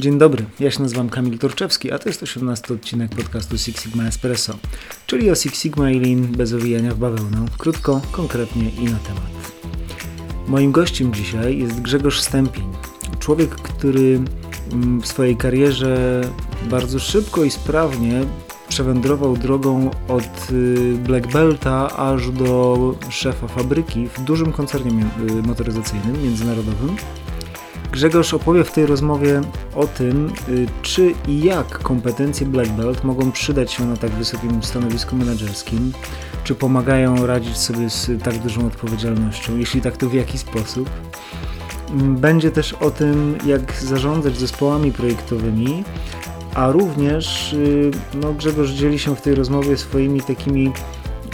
Dzień dobry, ja się nazywam Kamil Turczewski, a to jest 18 odcinek podcastu Six Sigma Espresso, czyli o Six Sigma i Lean bez owijania w bawełnę, krótko, konkretnie i na temat. Moim gościem dzisiaj jest Grzegorz Stępień, człowiek, który mm, w swojej karierze bardzo szybko i sprawnie przewędrował drogą od y, Black Belta aż do szefa fabryki w dużym koncernie y, motoryzacyjnym międzynarodowym Grzegorz opowie w tej rozmowie o tym, y, czy i jak kompetencje Black Belt mogą przydać się na tak wysokim stanowisku menedżerskim, czy pomagają radzić sobie z tak dużą odpowiedzialnością, jeśli tak to w jaki sposób. Mm, będzie też o tym, jak zarządzać zespołami projektowymi, a również y, no, Grzegorz dzieli się w tej rozmowie swoimi takimi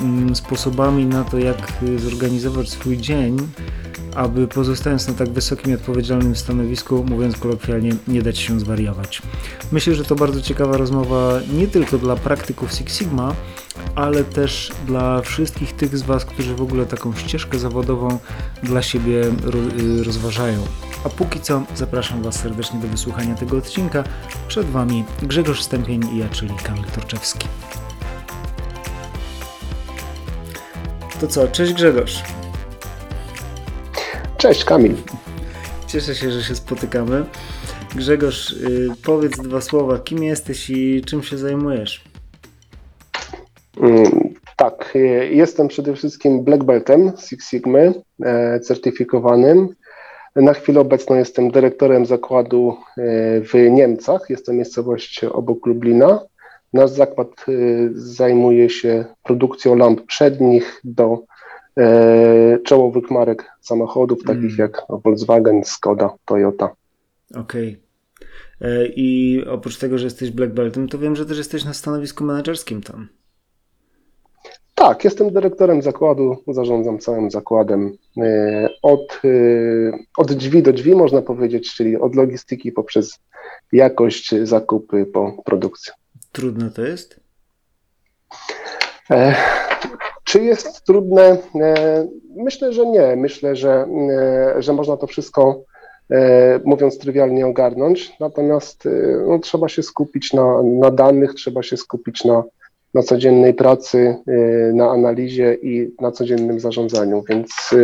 mm, sposobami na to, jak y, zorganizować swój dzień, aby pozostając na tak wysokim i odpowiedzialnym stanowisku, mówiąc kolokwialnie, nie dać się zwariować. Myślę, że to bardzo ciekawa rozmowa nie tylko dla praktyków Six Sigma, ale też dla wszystkich tych z Was, którzy w ogóle taką ścieżkę zawodową dla siebie y, rozważają. A póki co zapraszam Was serdecznie do wysłuchania tego odcinka. Przed Wami Grzegorz Stępień i ja, czyli Kamil Torczewski. To co, cześć Grzegorz. Cześć Kamil. Cieszę się, że się spotykamy. Grzegorz, y, powiedz dwa słowa, kim jesteś i czym się zajmujesz? Mm, tak, y, jestem przede wszystkim Black Beltem Six Sigma, e, certyfikowanym. Na chwilę obecną jestem dyrektorem zakładu e, w Niemcach. Jest to miejscowość obok Lublina. Nasz zakład y, zajmuje się produkcją lamp przednich do czołowych marek samochodów, takich mm. jak Volkswagen, Skoda, Toyota. Okej. Okay. E, I oprócz tego, że jesteś Black Beltem, to wiem, że też jesteś na stanowisku menedżerskim tam. Tak, jestem dyrektorem zakładu, zarządzam całym zakładem e, od, od drzwi do drzwi, można powiedzieć, czyli od logistyki poprzez jakość, zakupy po produkcję. Trudne to jest? Czy jest trudne? E, myślę, że nie. Myślę, że, e, że można to wszystko, e, mówiąc trywialnie, ogarnąć. Natomiast no, trzeba się skupić na, na danych, trzeba się skupić na, na codziennej pracy, na analizie i na codziennym zarządzaniu, więc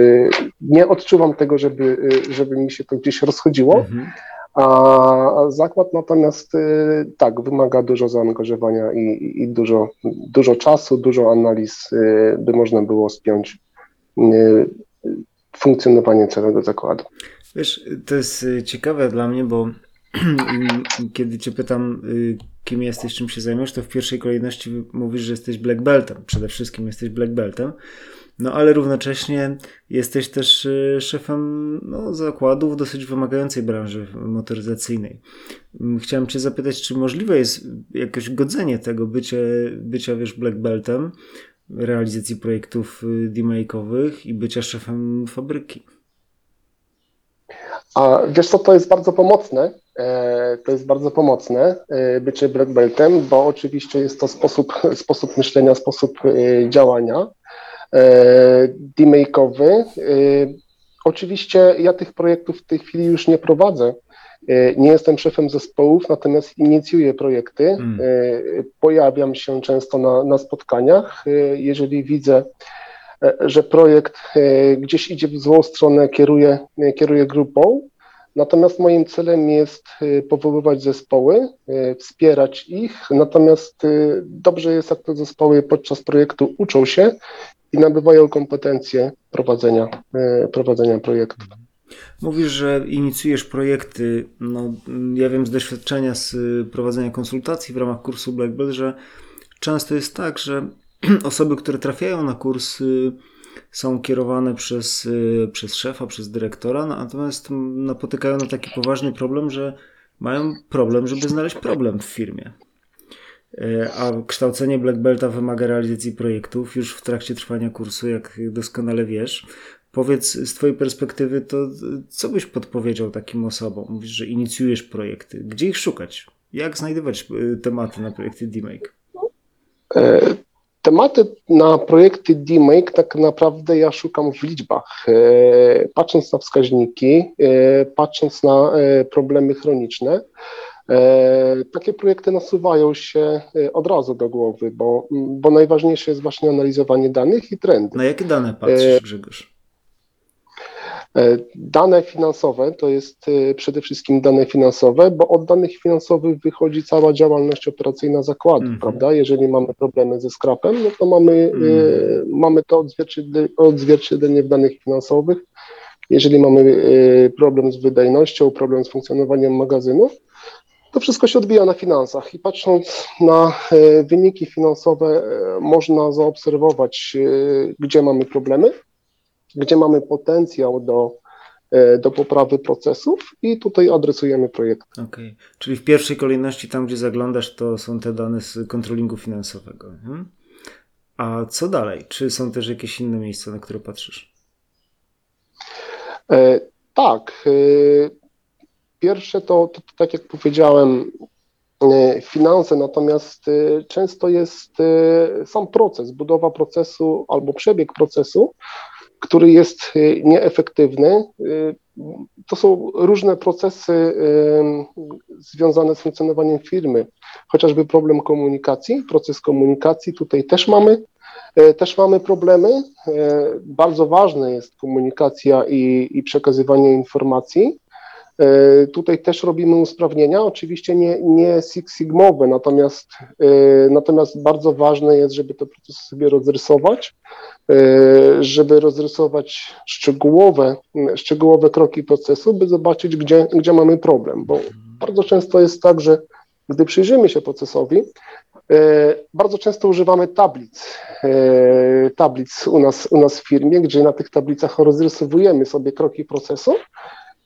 nie odczuwam tego, żeby, żeby mi się to gdzieś rozchodziło. Mhm. A zakład natomiast y, tak, wymaga dużo zaangażowania i, i dużo, dużo czasu, dużo analiz, y, by można było spiąć y, funkcjonowanie całego zakładu. Wiesz, to jest ciekawe dla mnie, bo kiedy cię pytam, kim jesteś, czym się zajmujesz, to w pierwszej kolejności mówisz, że jesteś black beltem. Przede wszystkim jesteś black beltem. No ale równocześnie jesteś też y, szefem no, zakładu w dosyć wymagającej branży motoryzacyjnej. Mm, chciałem Cię zapytać, czy możliwe jest jakieś godzenie tego bycia, bycia wiesz, black beltem, realizacji projektów y, demake'owych i bycia szefem fabryki? A wiesz co, to jest bardzo pomocne. E, to jest bardzo pomocne e, bycie black beltem, bo oczywiście jest to sposób, sposób myślenia, sposób e, działania. E, demake'owy. E, oczywiście ja tych projektów w tej chwili już nie prowadzę. E, nie jestem szefem zespołów, natomiast inicjuję projekty. Hmm. Pojawiam się często na, na spotkaniach. Jeżeli widzę, że projekt gdzieś idzie w złą stronę, kieruję, kieruję grupą. Natomiast moim celem jest powoływać zespoły, wspierać ich. Natomiast dobrze jest, jak te zespoły podczas projektu uczą się i nabywają kompetencje prowadzenia, prowadzenia projektów. Mówisz, że inicjujesz projekty. No, ja wiem z doświadczenia z prowadzenia konsultacji w ramach kursu Black Belt, że często jest tak, że osoby, które trafiają na kurs, są kierowane przez, przez szefa, przez dyrektora, natomiast napotykają na taki poważny problem, że mają problem, żeby znaleźć problem w firmie. E, a kształcenie Black Belta wymaga realizacji projektów już w trakcie trwania kursu, jak doskonale wiesz. Powiedz z Twojej perspektywy, to co byś podpowiedział takim osobom? Mówisz, że inicjujesz projekty. Gdzie ich szukać? Jak znajdować e, tematy na projekty DMake? E, tematy na projekty DMake tak naprawdę ja szukam w liczbach. Patrząc na wskaźniki, patrząc na problemy chroniczne, Takie projekty nasuwają się od razu do głowy, bo, bo najważniejsze jest właśnie analizowanie danych i trendów. Na jakie dane patrzysz, Grzegorz? E, dane finansowe to jest e, przede wszystkim dane finansowe, bo od danych finansowych wychodzi cała działalność operacyjna zakładu, mm. prawda? Jeżeli mamy problemy ze skrapem, no to mamy, mm. mamy to odzwierciedlenie, odzwierciedlenie w danych finansowych. Jeżeli mamy problem z wydajnością, problem z funkcjonowaniem magazynów, to wszystko się odbija na finansach i patrząc na wyniki finansowe, można zaobserwować, gdzie mamy problemy gdzie mamy potencjał do, e, do poprawy procesów i tutaj adresujemy projekt. Okay. czyli w pierwszej kolejności tam, gdzie zaglądasz, to są te dane z kontrolingu finansowego. Hmm? A co dalej? Czy są też jakieś inne miejsca, na które patrzysz? E, tak. E, pierwsze to, to, to, tak jak powiedziałem, e, finanse, natomiast często jest sam proces, budowa procesu albo przebieg procesu, który jest y, nieefektywny. Y, to są różne procesy y, związane z funkcjonowaniem firmy, chociażby problem komunikacji, proces komunikacji, tutaj też mamy, też mamy problemy. Bardzo ważna jest komunikacja i, i przekazywanie informacji. Tutaj też robimy usprawnienia, oczywiście nie, nie Six Sigmowe, natomiast, natomiast bardzo ważne jest, żeby te procesy sobie rozrysować, E, żeby rozrysować szczegółowe, szczegółowe kroki procesu, by zobaczyć, gdzie, gdzie mamy problem, bo bardzo często jest tak, że gdy przyjrzymy się procesowi, e, bardzo często używamy tablic, e, tablic u nas, u nas w firmie, gdzie na tych tablicach rozrysowujemy sobie kroki procesu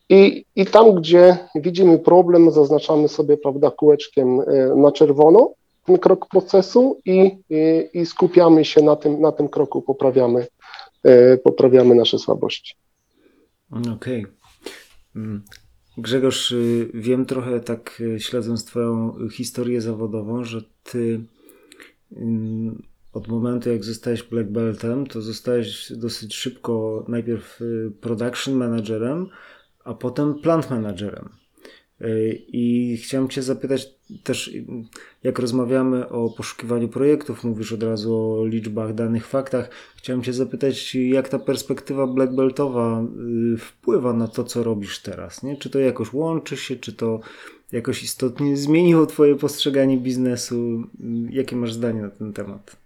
i, i tam, gdzie widzimy problem, zaznaczamy sobie, prawda, kółeczkiem na czerwono, ten krok procesu i, i, i skupiamy się na tym, na tym kroku, poprawiamy, e, poprawiamy nasze słabości. Okej. Okay. Mm. Grzegorz, y, wiem trochę tak y, śledząc Twoją historię zawodową, że Ty mm, od momentu jak zostałeś Black Beltem, to zostałeś dosyć szybko najpierw y, production managerem, a potem plant managerem. I chciałem Cię zapytać też, jak rozmawiamy o poszukiwaniu projektów, mówisz od razu o liczbach, danych, faktach. Chciałem Cię zapytać, jak ta perspektywa black beltowa y, wpływa na to, co robisz teraz? Nie? Czy to jakoś łączy się, czy to jakoś istotnie zmieniło Twoje postrzeganie biznesu? Jakie masz zdanie na ten temat?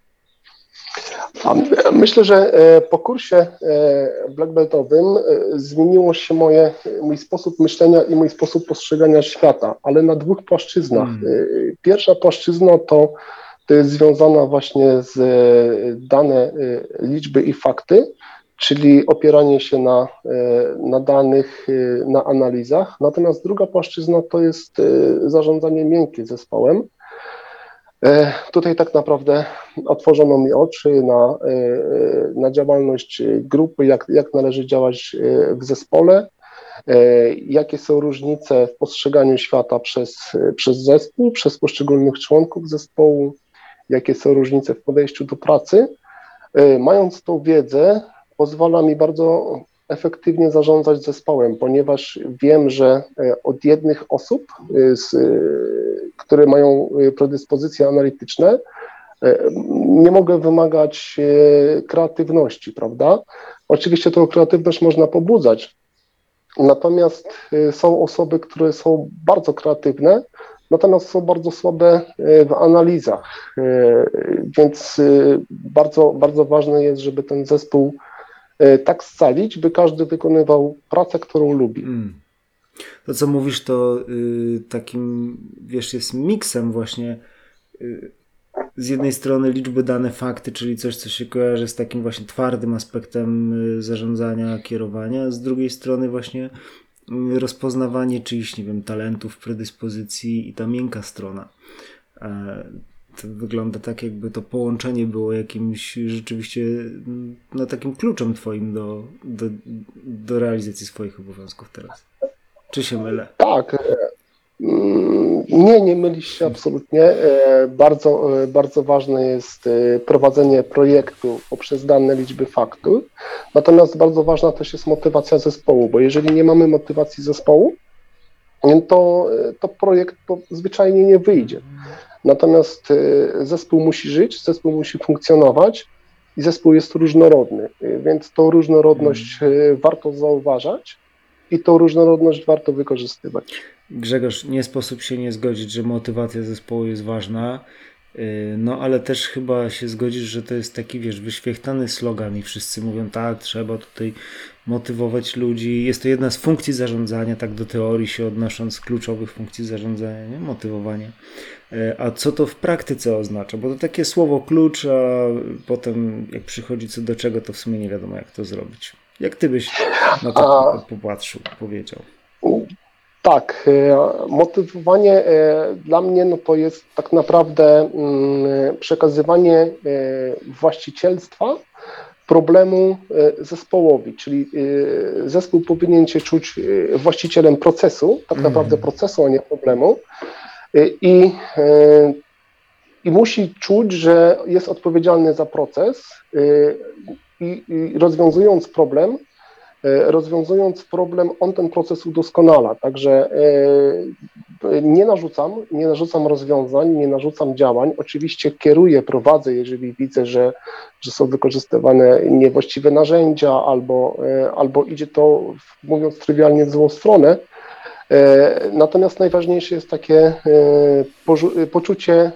Myślę, że e, po kursie e, black beltowym e, zmieniło się moje, mój sposób myślenia i mój sposób postrzegania świata, ale na dwóch płaszczyznach. Hmm. Pierwsza płaszczyzna to, to jest związana właśnie z dane, liczby i fakty, czyli opieranie się na, na danych, na analizach. Natomiast druga płaszczyzna to jest zarządzanie miękkie zespołem tutaj tak naprawdę otworzono mi oczy na, e, na działalność grupy, jak, jak należy działać e, w zespole, jakie są różnice w postrzeganiu świata przez, przez zespół, przez poszczególnych członków zespołu, jakie są różnice w podejściu do pracy. Mając tą wiedzę, pozwala mi bardzo efektywnie zarządzać zespołem, ponieważ wiem, że od jednych osób z które mają predyspozycje analityczne, nie mogę wymagać kreatywności, prawda? Oczywiście tą kreatywność można pobudzać, natomiast są osoby, które są bardzo kreatywne, natomiast są bardzo słabe w analizach, więc bardzo, bardzo ważne jest, żeby ten zespół tak scalić, by każdy wykonywał pracę, którą lubi. Mm. To, co mówisz, to y, takim, wiesz, jest miksem właśnie y, z jednej strony liczby dane fakty, czyli coś, co się kojarzy z takim właśnie twardym aspektem y, zarządzania, kierowania, z drugiej strony właśnie y, rozpoznawanie czyichś, nie wiem, talentów, predyspozycji i ta miękka strona. To wygląda tak, jakby to połączenie było jakimś rzeczywiście no, takim kluczem twoim do, do, do realizacji swoich obowiązków teraz. Czy się mylę? Tak. E, mm, nie, nie mylisz się absolutnie. E, bardzo, e, bardzo ważne jest prowadzenie projektu poprzez dane liczby faktów. Natomiast bardzo ważna też jest motywacja zespołu, bo jeżeli nie mamy motywacji zespołu, to, to projekt to zwyczajnie nie wyjdzie. Natomiast zespół musi żyć, zespół musi funkcjonować i zespół jest różnorodny, więc tą różnorodność warto zauważać i tą różnorodność warto wykorzystywać. Grzegorz, nie sposób się nie zgodzić, że motywacja zespołu jest ważna. Y, no, ale też chyba się zgodzisz, że to jest taki, wiesz, wyświechtany slogan i wszyscy mówią, tak, trzeba tutaj motywować ludzi. Jest to jedna z funkcji zarządzania, tak do teorii się odnosząc, kluczowych funkcji zarządzania, nie? motywowanie. Y, a co to w praktyce oznacza? Bo to takie słowo klucz, a potem jak przychodzi co do czego, to w sumie nie wiadomo, jak to zrobić. Jak ty byś na to popatrzył, powiedział? Tak, e, motywowanie e, dla mnie no to jest tak naprawdę mm, przekazywanie e, właścicielstwa problemu zespołowi, czyli zespół powinien się czuć właścicielem procesu, tak mhm. naprawdę procesu, a nie problemu i, i musi czuć, że jest odpowiedzialny za proces i, i rozwiązując problem, rozwiązując problem, on ten proces udoskonala. Także nie narzucam, nie narzucam rozwiązań, nie narzucam działań. Oczywiście kieruję, prowadzę, jeżeli widzę, że, że są wykorzystywane niewłaściwe narzędzia albo, albo idzie to, mówiąc trywialnie, w złą stronę. Natomiast najważniejsze jest takie poczucie,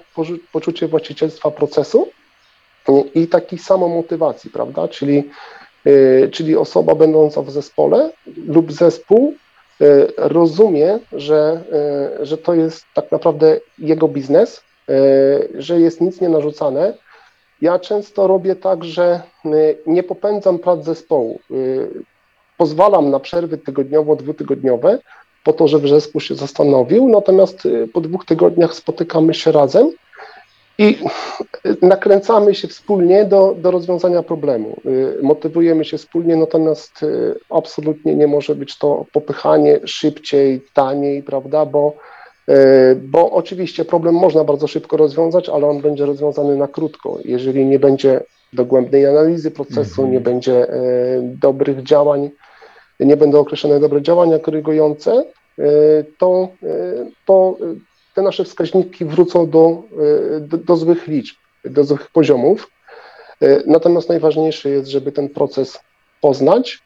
poczucie właścicielstwa procesu i takiej samomotywacji, prawda? Czyli Y, czyli osoba będąca w zespole lub zespół rozumie, że, że to jest tak naprawdę jego biznes, że jest nic nie narzucane. Ja często robię tak, że nie popędzam prac zespołu. Pozwalam na przerwy tygodniowo-dwutygodniowe, po to, żeby zespół się zastanowił, natomiast po dwóch tygodniach spotykamy się razem i nakręcamy się wspólnie do, do rozwiązania problemu. Y, motywujemy się wspólnie, natomiast y, absolutnie nie może być to popychanie szybciej, taniej, prawda? Bo, y, bo oczywiście problem można bardzo szybko rozwiązać, ale on będzie rozwiązany na krótko. Jeżeli nie będzie dogłębnej analizy procesu, mhm. nie będzie dobrych działań, nie będą określone dobre działania korygujące, to, to te nasze wskaźniki wrócą do, e, do, do złych liczb, do złych poziomów. E, natomiast najważniejsze jest, żeby ten proces poznać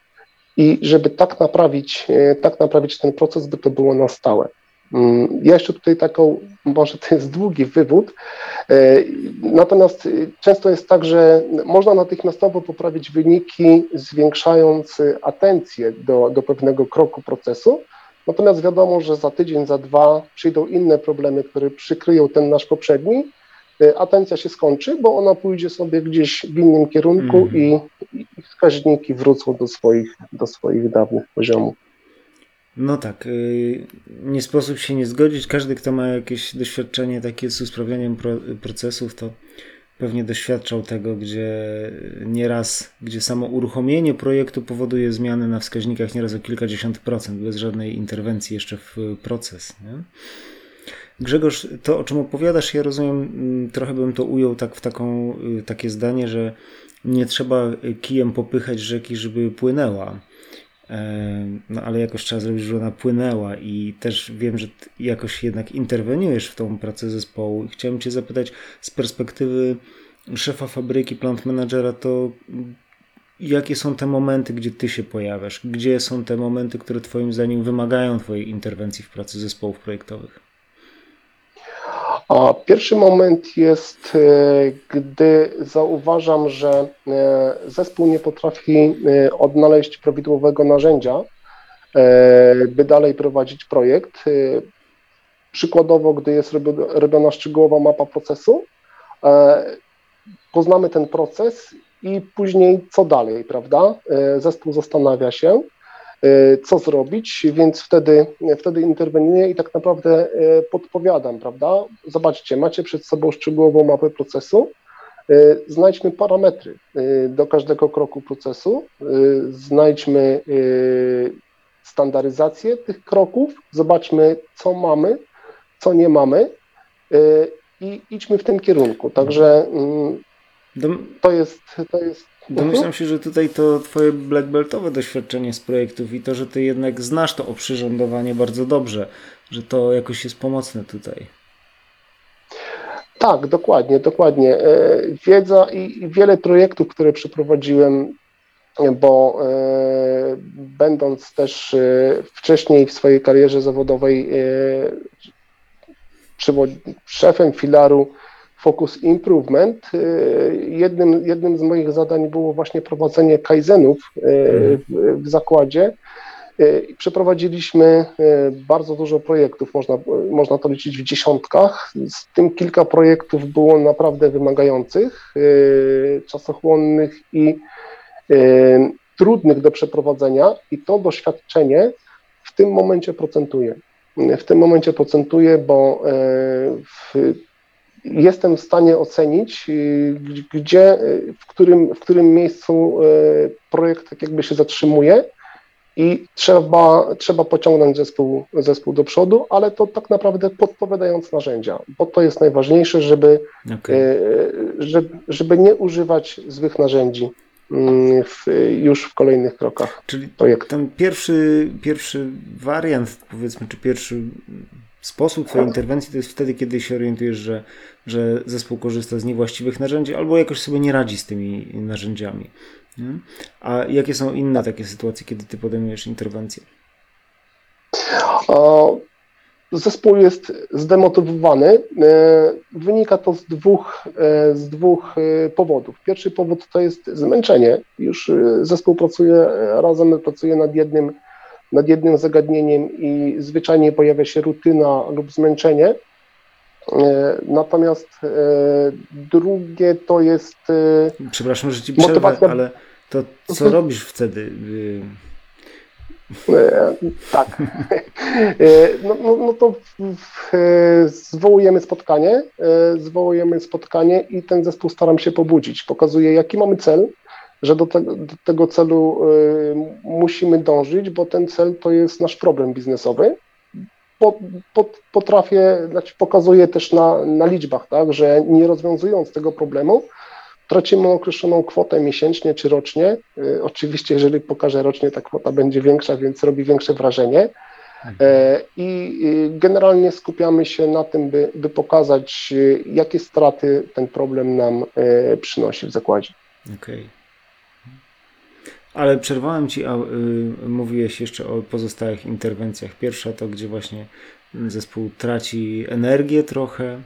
i żeby tak naprawić, e, tak naprawić ten proces, by to było na stałe. Mm, ja jeszcze tutaj taką, może to jest długi wywód, natomiast często jest tak, że można natychmiastowo poprawić wyniki, zwiększając atencję do, do pewnego kroku procesu, Natomiast wiadomo, że za tydzień, za dwa przyjdą inne problemy, które przykryją ten nasz poprzedni. Atencja się skończy, bo ona pójdzie sobie gdzieś w innym kierunku mm. i, i wskaźniki wrócą do swoich, do swoich dawnych poziomów. No tak, y, nie sposób się nie zgodzić. Każdy, kto ma jakieś doświadczenie takie z usprawianiem procesów, to pewnie doświadczał tego, gdzie nieraz, gdzie samo uruchomienie projektu powoduje zmiany na wskaźnikach nieraz o kilkadziesiąt procent, bez żadnej interwencji jeszcze w proces. Nie? Grzegorz, to o czym opowiadasz, ja rozumiem, mm, trochę bym to ujął tak w taką, y, takie zdanie, że nie trzeba kijem popychać rzeki, żeby płynęła. No ale jakoś trzeba zrobić, żeby ona płynęła i też wiem, że jakoś jednak interweniujesz w tą pracę zespołu. I chciałem Cię zapytać z perspektywy szefa fabryki, plant managera, to jakie są te momenty, gdzie Ty się pojawiasz? Gdzie są te momenty, które Twoim zdaniem wymagają Twojej interwencji w pracy zespołów projektowych? A pierwszy moment jest, e, gdy zauważam, że e, zespół nie potrafi e, odnaleźć prawidłowego narzędzia, by dalej prowadzić projekt. Przykładowo, gdy jest robiona szczegółowa mapa procesu, poznamy ten proces i później co dalej, prawda? Zespół zastanawia się, co zrobić, więc wtedy, wtedy interweniuję i tak naprawdę e, podpowiadam, prawda? Zobaczcie, macie przed sobą szczegółową mapę procesu, e, znajdźmy parametry do każdego kroku procesu, znajdźmy standaryzację tych kroków, zobaczmy, co mamy, co nie mamy i idźmy w tym kierunku. Także mm, to jest, to jest domyślam się, że tutaj to twoje black beltowe doświadczenie z projektów i to, że ty jednak znasz to oprzyrządowanie bardzo dobrze, że to jakoś jest pomocne tutaj. Tak, dokładnie, dokładnie. E, wiedza i wiele projektów, które przeprowadziłem, bo e, będąc też e, wcześniej w swojej karierze zawodowej szefem filaru Focus Improvement, jednym, jednym z moich zadań było właśnie prowadzenie kaizenów w, w zakładzie I przeprowadziliśmy bardzo dużo projektów, można, można to liczyć w dziesiątkach. Z tym kilka projektów było naprawdę wymagających, czasochłonnych i trudnych do przeprowadzenia, i to doświadczenie w tym momencie procentuje. W tym momencie procentuje, bo w, jestem w stanie ocenić, gdzie, w którym, w którym miejscu projekt tak jakby się zatrzymuje i trzeba, trzeba pociągnąć zespół, zespół do przodu, ale to tak naprawdę podpowiadając narzędzia, bo to jest najważniejsze, żeby, okay. Żeby, żeby nie używać złych narzędzi mm, w, już w kolejnych krokach. Czyli projektu. ten pierwszy, pierwszy wariant, powiedzmy, czy pierwszy sposób Twojej interwencji to jest wtedy, kiedy się orientujesz, że, że zespół korzysta z niewłaściwych narzędzi albo jakoś sobie nie radzi z tymi narzędziami. A jakie są inne takie sytuacje, kiedy ty podejmujesz interwencję? Zespół jest zdemotywowany. E, wynika to z dwóch, e, z dwóch e, powodów. Pierwszy powód to jest zmęczenie. Już zespół pracuje razem, pracuje nad jednym, nad jednym zagadnieniem i zwyczajnie pojawia się rutyna lub zmęczenie. Natomiast drugie to jest. Przepraszam, że ci przerwę, motywacja... ale to co mhm. robisz wtedy? E, tak. E, no, no, no to e, zwołujemy spotkanie, zwołujemy spotkanie i ten zespół staram się pobudzić. Pokazuję, jaki mamy cel, że do, te, do tego celu musimy dążyć, bo ten cel to jest nasz problem biznesowy. Po, po, potrafię, znaczy pokazuję też na, na liczbach, tak, że nie rozwiązując tego problemu, tracimy określoną kwotę miesięcznie czy rocznie. Y, oczywiście, jeżeli pokażę rocznie, ta kwota będzie większa, więc robi większe wrażenie. Mhm. E, I y, generalnie skupiamy się na tym, by, by pokazać, y, jakie straty ten problem nam przynosi w zakładzie. Okej. Okay. Ale przerwałem ci, a y, mówiłeś jeszcze o pozostałych interwencjach. Pierwsza to, gdzie właśnie zespół traci energię trochę.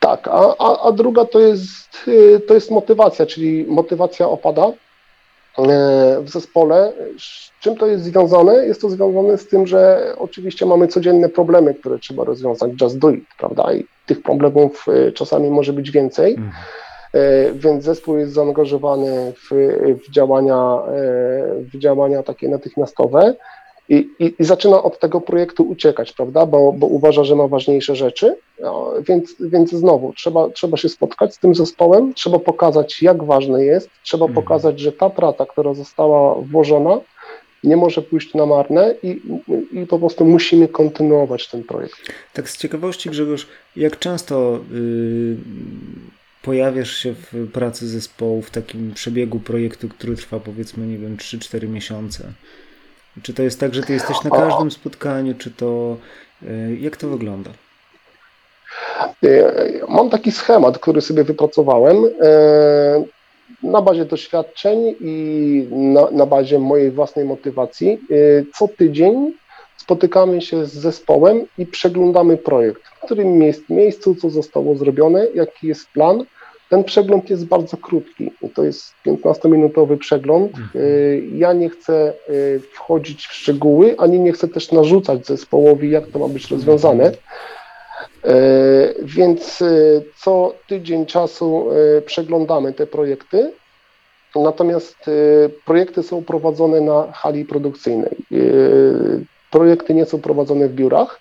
Tak, a, a, a druga to jest, y, to jest motywacja, czyli motywacja opada e, w zespole. Z czym to jest związane? Jest to związane z tym, że oczywiście mamy codzienne problemy, które trzeba rozwiązać, just do it, prawda? I tych problemów y, czasami może być więcej, mhm. E, więc zespół jest zaangażowany w, w, działania, e, w działania takie natychmiastowe i, i, i, zaczyna od tego projektu uciekać, prawda, bo, bo uważa, że ma ważniejsze rzeczy, no, więc, więc znowu trzeba, trzeba się spotkać z tym zespołem, trzeba pokazać, jak ważny jest, trzeba mhm. pokazać, że ta praca, która została włożona, nie może pójść na marne i, i po prostu musimy kontynuować ten projekt. Tak z ciekawości Grzegorz, jak często yy, pojawiasz się w pracy zespołu w takim przebiegu projektu, który trwa powiedzmy, nie wiem, 3-4 miesiące? Czy to jest tak, że ty jesteś na każdym spotkaniu, czy to e, jak to wygląda? E, mam taki schemat, który sobie wypracowałem e, na bazie doświadczeń i na, na bazie mojej własnej motywacji. Co tydzień spotykamy się z zespołem i przeglądamy projekt, w którym miejscu, co zostało zrobione, jaki jest plan, ten przegląd jest bardzo krótki. To jest 15-minutowy przegląd. Mhm. Y, ja nie chcę y, wchodzić w szczegóły, ani nie chcę też narzucać zespołowi, jak to ma być rozwiązane. Y, więc co tydzień czasu przeglądamy te projekty. Natomiast projekty są prowadzone na hali produkcyjnej. Projekty nie są prowadzone w biurach.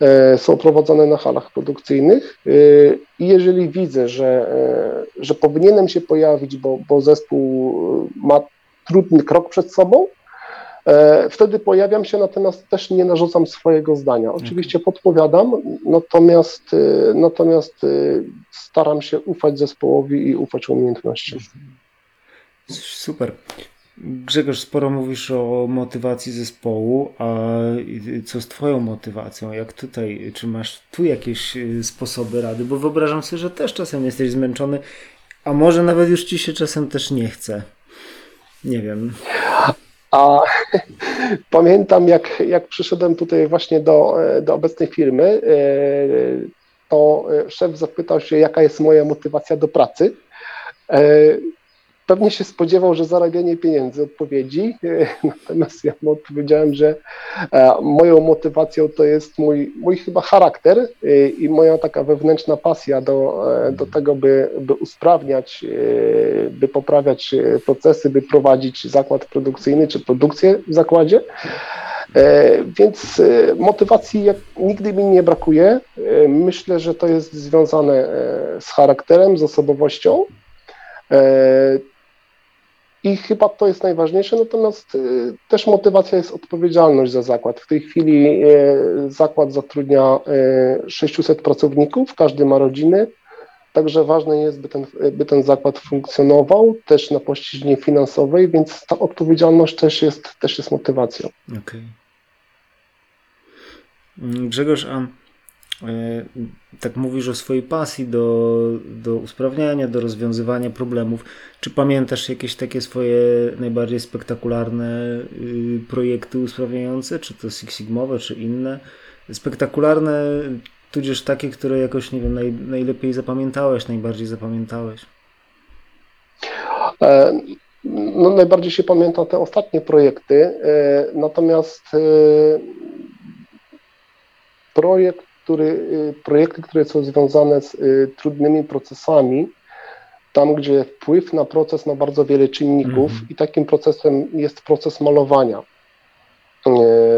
E, są prowadzone na halach produkcyjnych e, i jeżeli widzę, że, e, że powinienem się pojawić, bo, bo zespół ma trudny krok przed sobą, wtedy pojawiam się, natomiast też nie narzucam swojego zdania. Oczywiście podpowiadam, natomiast, natomiast staram się ufać zespołowi i ufać umiejętnościom. Super. Grzegorz, sporo mówisz o motywacji zespołu, a co z Twoją motywacją? Jak tutaj, czy masz tu jakieś sposoby rady? Bo wyobrażam sobie, że też czasem jesteś zmęczony, a może nawet już Ci się czasem też nie chce. Nie wiem. A pamiętam, jak, jak przyszedłem tutaj właśnie do, do obecnej firmy, e, to szef zapytał się, jaka jest moja motywacja do pracy. Pewnie się spodziewał, że zarabianie pieniędzy odpowiedzi, natomiast ja mu odpowiedziałem, że e, moją motywacją to jest mój, mój chyba charakter e, i moja taka wewnętrzna pasja do, e, do tego, by, by usprawniać, by poprawiać procesy, by prowadzić zakład produkcyjny czy produkcję w zakładzie. Więc motywacji jak nigdy mi nie brakuje. Myślę, że to jest związane z charakterem, z osobowością. I chyba to jest najważniejsze, natomiast y, też motywacja jest odpowiedzialność za zakład. W tej chwili y, zakład zatrudnia 600 y, pracowników, każdy ma rodziny, także ważne jest, by ten, by ten zakład funkcjonował też na płaszczyźnie finansowej, więc ta odpowiedzialność też jest, też jest motywacją. Okej. Okay. Mm, Grzegorz, a tak mówisz o swojej pasji do, do usprawniania, do rozwiązywania problemów. Czy pamiętasz jakieś takie swoje najbardziej spektakularne y, projekty usprawniające, czy to Six Sigmowe, czy inne? Spektakularne, tudzież takie, które jakoś, nie wiem, naj, najlepiej zapamiętałeś, najbardziej zapamiętałeś? E, no, najbardziej się pamięta te ostatnie projekty, e, natomiast projekt który, y, projekty, które są związane z y, trudnymi procesami, tam gdzie wpływ na proces ma bardzo wiele czynników mm. i takim procesem jest proces malowania.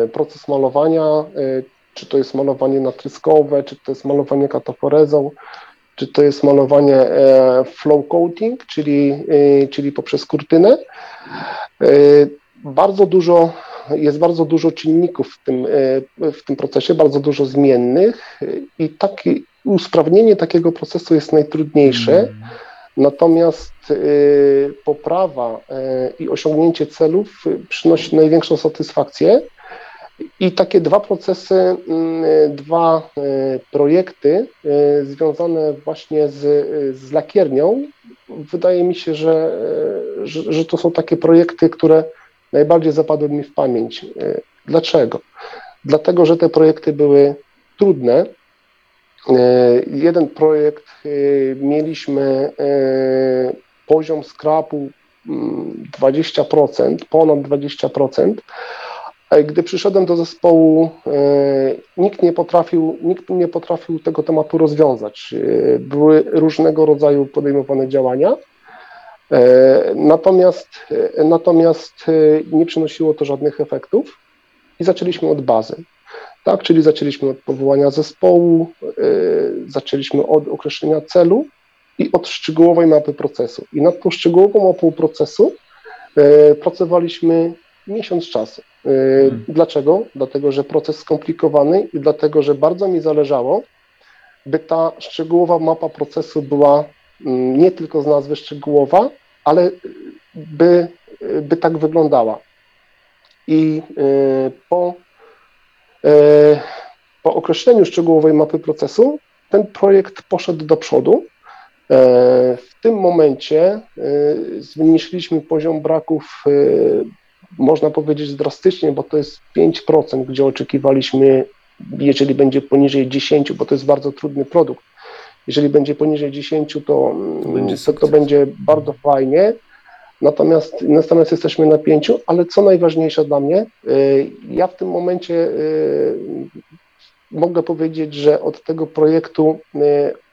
Y, proces malowania, czy to jest malowanie natryskowe, czy to jest malowanie kataforezą, czy to jest malowanie e, flow coating, czyli, czyli poprzez kurtynę. Bardzo dużo jest bardzo dużo czynników w tym, e, w tym procesie, bardzo dużo zmiennych i takie usprawnienie takiego procesu jest najtrudniejsze. Mm. Natomiast y, poprawa y, i osiągnięcie celów przynosi największą satysfakcję. I takie dwa procesy, y, dwa projekty związane właśnie z, z lakiernią, wydaje mi się, że, że, że to są takie projekty, które najbardziej zapadły mi w pamięć. E, dlaczego? Dlatego, że te projekty były trudne. E, jeden projekt e, mieliśmy poziom skrapu 20%, mm, ponad 20%. Gdy przyszedłem do zespołu, nikt nie potrafił, nikt nie potrafił tego tematu rozwiązać. Były różnego rodzaju podejmowane działania. E, natomiast, e, natomiast e, nie przynosiło to żadnych efektów i zaczęliśmy od bazy. Tak, czyli zaczęliśmy od powołania zespołu, zaczęliśmy od określenia celu i od szczegółowej mapy procesu. I nad tą szczegółową mapą procesu pracowaliśmy miesiąc czasu. Hmm. Dlaczego? Dlatego, że proces skomplikowany i dlatego, że bardzo mi zależało, by ta szczegółowa mapa procesu była nie tylko z nazwy szczegółowa, ale by, by tak wyglądała. I y, po, y, po określeniu szczegółowej mapy procesu ten projekt poszedł do przodu. E, w tym momencie y, zmniejszyliśmy poziom braków, można powiedzieć drastycznie, bo to jest 5%, gdzie oczekiwaliśmy, jeżeli będzie poniżej 10, bo to jest bardzo trudny produkt, jeżeli będzie poniżej 10, to, to, będzie, to, to będzie bardzo fajnie. Natomiast, natomiast jesteśmy na 5, ale co najważniejsze dla mnie, y, ja w tym momencie y, mogę powiedzieć, że od tego projektu y,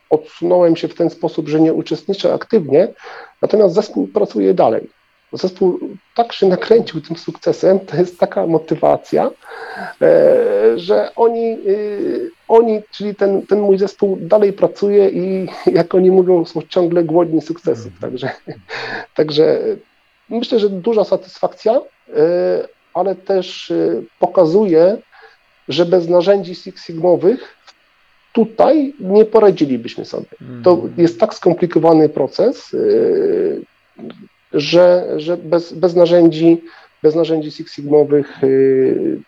odsunąłem się w ten sposób, że nie uczestniczę aktywnie, natomiast zespół pracuje dalej zespół tak się nakręcił tym sukcesem, to jest taka motywacja, e, że oni, e, oni czyli ten, ten mój zespół dalej pracuje i jak oni mówią, są ciągle głodni sukcesów. Mhm. Także, także myślę, że duża satysfakcja, e, ale też pokazuje, że bez narzędzi Six Sigmowych tutaj nie poradzilibyśmy sobie. To mhm. jest tak skomplikowany proces, że, że bez, bez narzędzi bez narzędzi Six Sigmowych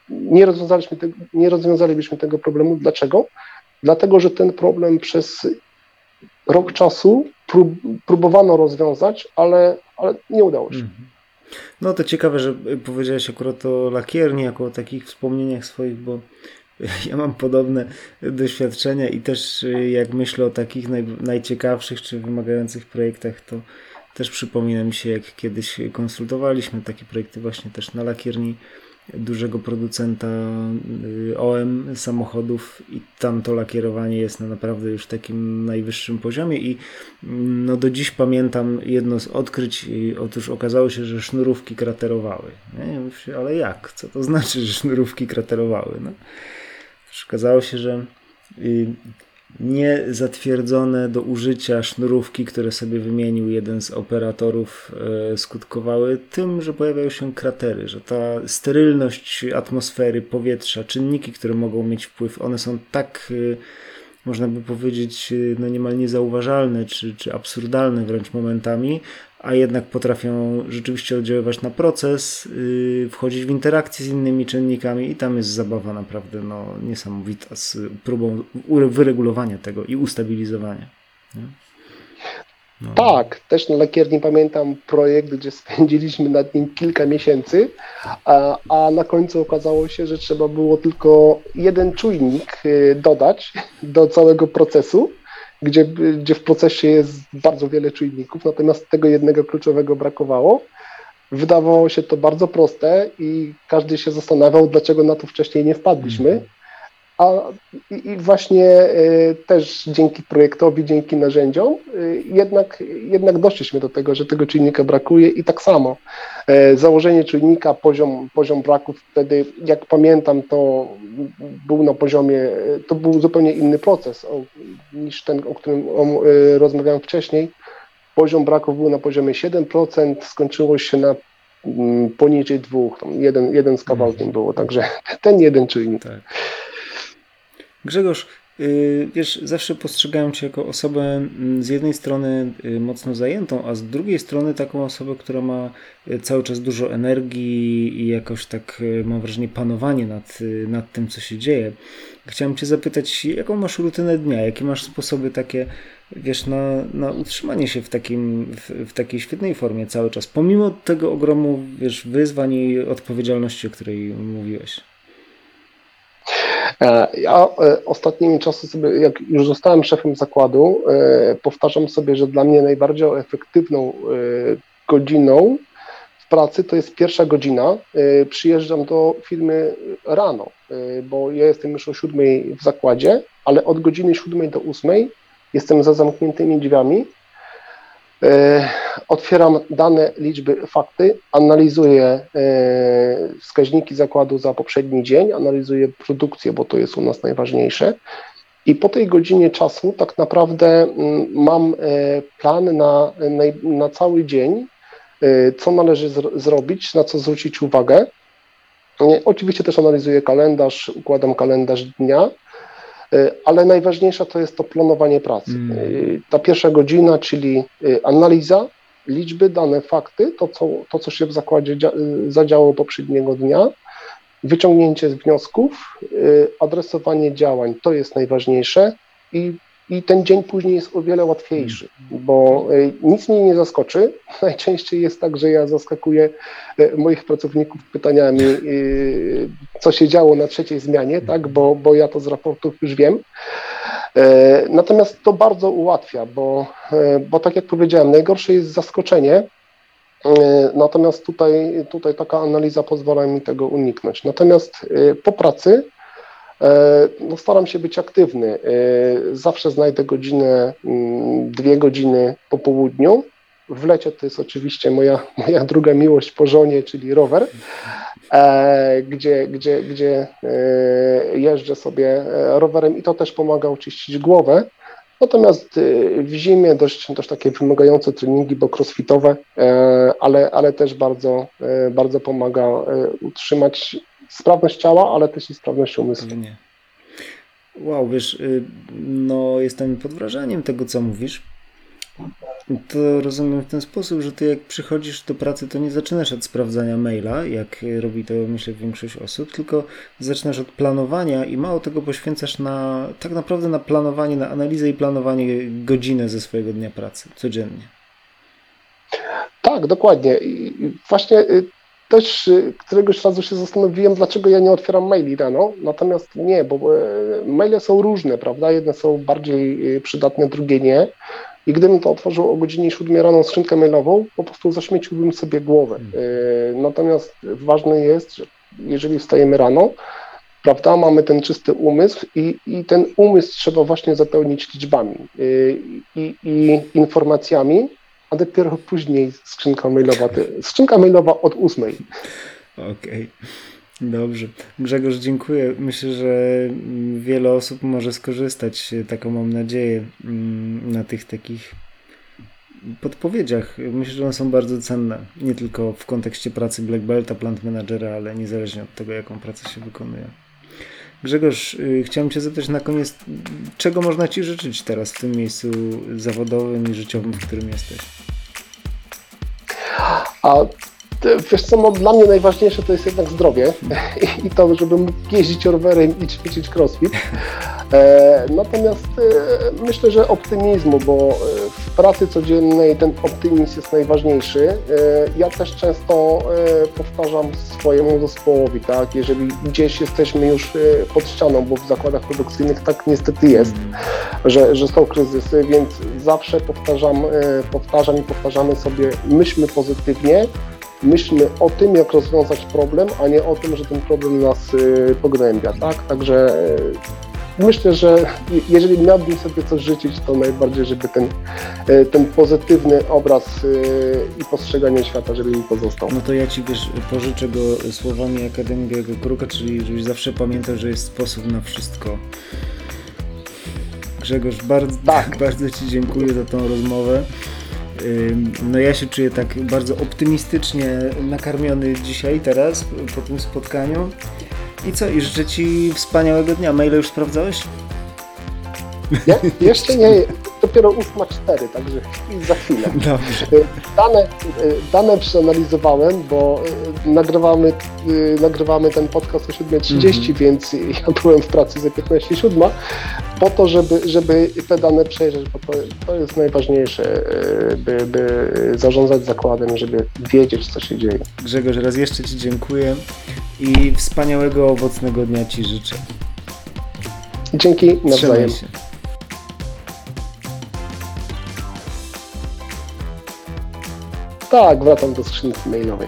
nie, rozwiązaliśmy te, nie rozwiązalibyśmy tego problemu. Dlaczego? Dlatego, że ten problem przez rok czasu prób, próbowano rozwiązać, ale, ale nie udało się. Mhm. No to ciekawe, że powiedziałeś akurat o lakierni, jako o takich wspomnieniach swoich, bo ja mam podobne doświadczenia i też jak myślę o takich naj, najciekawszych czy wymagających projektach, to też przypomina mi się, jak kiedyś konsultowaliśmy takie projekty właśnie też na lakierni dużego producenta y, OM samochodów i tam to lakierowanie jest na naprawdę już takim najwyższym poziomie i mm, no do dziś pamiętam jedno z odkryć, otóż okazało się, że sznurówki kraterowały. Nie? Myślę, ale jak? Co to znaczy, że sznurówki kraterowały? No. Okazało się, że y, nie zatwierdzone do użycia sznurówki, które sobie wymienił jeden z operatorów, e, skutkowały tym, że pojawiają się kratery, że ta sterylność atmosfery, powietrza, czynniki, które mogą mieć wpływ, one są tak, e, można by powiedzieć, e, no niemal niezauważalne czy, czy absurdalne wręcz momentami, a jednak potrafią rzeczywiście oddziaływać na proces, yy, wchodzić w interakcję z innymi czynnikami i tam jest zabawa naprawdę no, niesamowita z próbą wyregulowania tego i ustabilizowania. No. Tak, też na lakierni pamiętam projekt, gdzie spędziliśmy nad nim kilka miesięcy, a, a na końcu okazało się, że trzeba było tylko jeden czujnik y, dodać do całego procesu gdzie, gdzie w procesie jest bardzo wiele czujników, natomiast tego jednego kluczowego brakowało. Wydawało się to bardzo proste i każdy się zastanawiał, dlaczego na to wcześniej nie wpadliśmy. A i, właśnie y, też dzięki projektowi, dzięki narzędziom, y, jednak, jednak doszliśmy do tego, że tego czynnika brakuje i tak samo y, założenie czynnika, poziom, poziom braków wtedy, jak pamiętam, to był na poziomie, to był zupełnie inny proces o, niż ten, o którym o, rozmawiałem wcześniej. Poziom braków był na poziomie 7%, skończyło się na mm, poniżej dwóch, tam jeden, jeden z kawałkiem mhm. było, także ten jeden czynnik. Tak. Grzegorz, y, wiesz, zawsze postrzegałem Cię jako osobę mm, z jednej strony y, mocno zajętą, a z drugiej strony taką osobę, która ma y, cały czas dużo energii i jakoś tak mam wrażenie panowanie nad, nad tym, co się dzieje. Chciałem Cię zapytać, jaką masz rutynę dnia, jakie masz sposoby takie, wiesz, na, na utrzymanie się w, takim, w, w takiej świetnej formie cały czas, pomimo tego ogromu, wiesz, wyzwań i odpowiedzialności, o której mówiłeś. E, ja e, ostatnimi czasy sobie, jak już zostałem szefem zakładu, e, powtarzam sobie, że dla mnie najbardziej efektywną godziną w pracy to jest pierwsza godzina. Przyjeżdżam do firmy rano, bo ja jestem już o siódmej w zakładzie, ale od godziny siódmej do ósmej jestem za zamkniętymi drzwiami otwieram dane, liczby, fakty, analizuję e, wskaźniki zakładu za poprzedni dzień, analizuję produkcję, bo to jest u nas najważniejsze. I po tej godzinie czasu tak naprawdę mam e, plan na, na cały dzień, co należy zrobić, na co zwrócić uwagę. Oczywiście też analizuję kalendarz, układam kalendarz dnia E, ale najważniejsza to jest to planowanie pracy. Mm. E, ta pierwsza godzina, czyli e, analiza, liczby, dane, fakty, to co, to, co się w zakładzie zadziało poprzedniego dnia, wyciągnięcie wniosków, adresowanie działań, to jest najważniejsze i i ten dzień później jest o wiele łatwiejszy, bo e, nic mnie nie zaskoczy. Najczęściej jest tak, że ja zaskakuję e, moich pracowników pytaniami, e, co się działo na trzeciej zmianie, tak, bo, bo ja to z raportów już wiem. Natomiast to bardzo ułatwia, bo, bo tak jak powiedziałem, najgorsze jest zaskoczenie, natomiast tutaj, tutaj taka analiza pozwala mi tego uniknąć. Natomiast po pracy no, staram się być aktywny. E, zawsze znajdę godzinę, mm, dwie godziny po południu. W lecie to jest oczywiście moja, moja druga miłość po żonie, czyli rower, e, gdzie, gdzie, gdzie jeżdżę sobie rowerem i to też pomaga oczyścić głowę. Natomiast w zimie dość, dość takie wymagające treningi, bo crossfitowe, e, ale, ale też bardzo, e, bardzo pomaga e, utrzymać sprawność ciała, ale też i sprawność umysłu. Pewnie. Wow, wiesz, y, no jestem pod wrażeniem tego, co mówisz. To rozumiem w ten sposób, że ty jak przychodzisz do pracy, to nie zaczynasz od sprawdzania maila, jak robi to myślę większość osób, tylko zaczynasz od planowania i mało tego poświęcasz na tak naprawdę na planowanie, na analizę i planowanie godziny ze swojego dnia pracy codziennie. Tak, dokładnie. I i właśnie y, też y, któregoś razu się zastanowiłem, dlaczego ja nie otwieram maili rano. Natomiast nie, bo e, maile są różne, prawda? Jedne są bardziej y, przydatne, drugie nie. I gdybym to otworzył o godzinie 7 rano skrzynkę mailową, po prostu zaśmieciłbym sobie głowę. Y, Natomiast ważne jest, że jeżeli wstajemy rano, prawda, mamy ten czysty umysł i, i ten umysł trzeba właśnie zapełnić liczbami y, i, i informacjami, a dopiero później skrzynka mailowa. Skrzynka mailowa od ósmej. Okej, dobrze. Grzegorz, dziękuję. Myślę, że wiele osób może skorzystać, taką mam nadzieję, mm, na tych takich podpowiedziach. Myślę, że one są bardzo cenne, nie tylko w kontekście pracy Black Belta, plant managera, ale niezależnie od tego, jaką pracę się wykonuje. Grzegorz, y, chciałem Cię zapytać na koniec, czego można Ci życzyć teraz w tym miejscu zawodowym i życiowym, w którym jesteś? A ty- wiesz co, no, dla mnie najważniejsze to jest jednak zdrowie i to, żeby mógł jeździć rowerem i ćwiczyć crossfit. E, natomiast e, myślę, że optymizmu, bo e, w pracy codziennej ten optymizm jest najważniejszy. Ja też często powtarzam swojemu zespołowi, tak, jeżeli gdzieś jesteśmy już pod ścianą, bo w zakładach produkcyjnych tak niestety jest, że, że są kryzysy, więc zawsze powtarzam, powtarzam i powtarzamy sobie, myślmy pozytywnie, myślmy o tym, jak rozwiązać problem, a nie o tym, że ten problem nas e, pogrębia, tak? Także e, myślę, że je- jeżeli miałbym sobie coś życzyć, to najbardziej, żeby ten, e, ten pozytywny obraz i postrzeganie świata, żeby mi pozostał. No to ja ci wiesz, pożyczę go słowami Akademii Białego Kruka, czyli żebyś zawsze pamiętał, że jest sposób na wszystko. Grzegorz, bardzo, Tak. bardzo Ci dziękuję za tą rozmowę. No ja się czuję tak bardzo optymistycznie nakarmiony dzisiaj, teraz, po tym spotkaniu. I co? I życzę Ci wspaniałego dnia. Maile już sprawdzałeś? Nie? Jeszcze nie, dopiero 8.4, także i za chwilę. Dobrze. Dane, e, dane przeanalizowałem, bo e, nagrywamy, nagrywamy ten podcast o 7.30, więc ja byłem w pracy za 15.07, po to, żeby, żeby te dane przejrzeć, bo to, to jest najważniejsze, by, by zarządzać zakładem, żeby wiedzieć, co się dzieje. Grzegorz, raz jeszcze Ci dziękuję i wspaniałego, owocnego dnia Ci życzę. Dzięki Trzymaj nawzajem. się. Tak, wracam do skrzynki mailowej.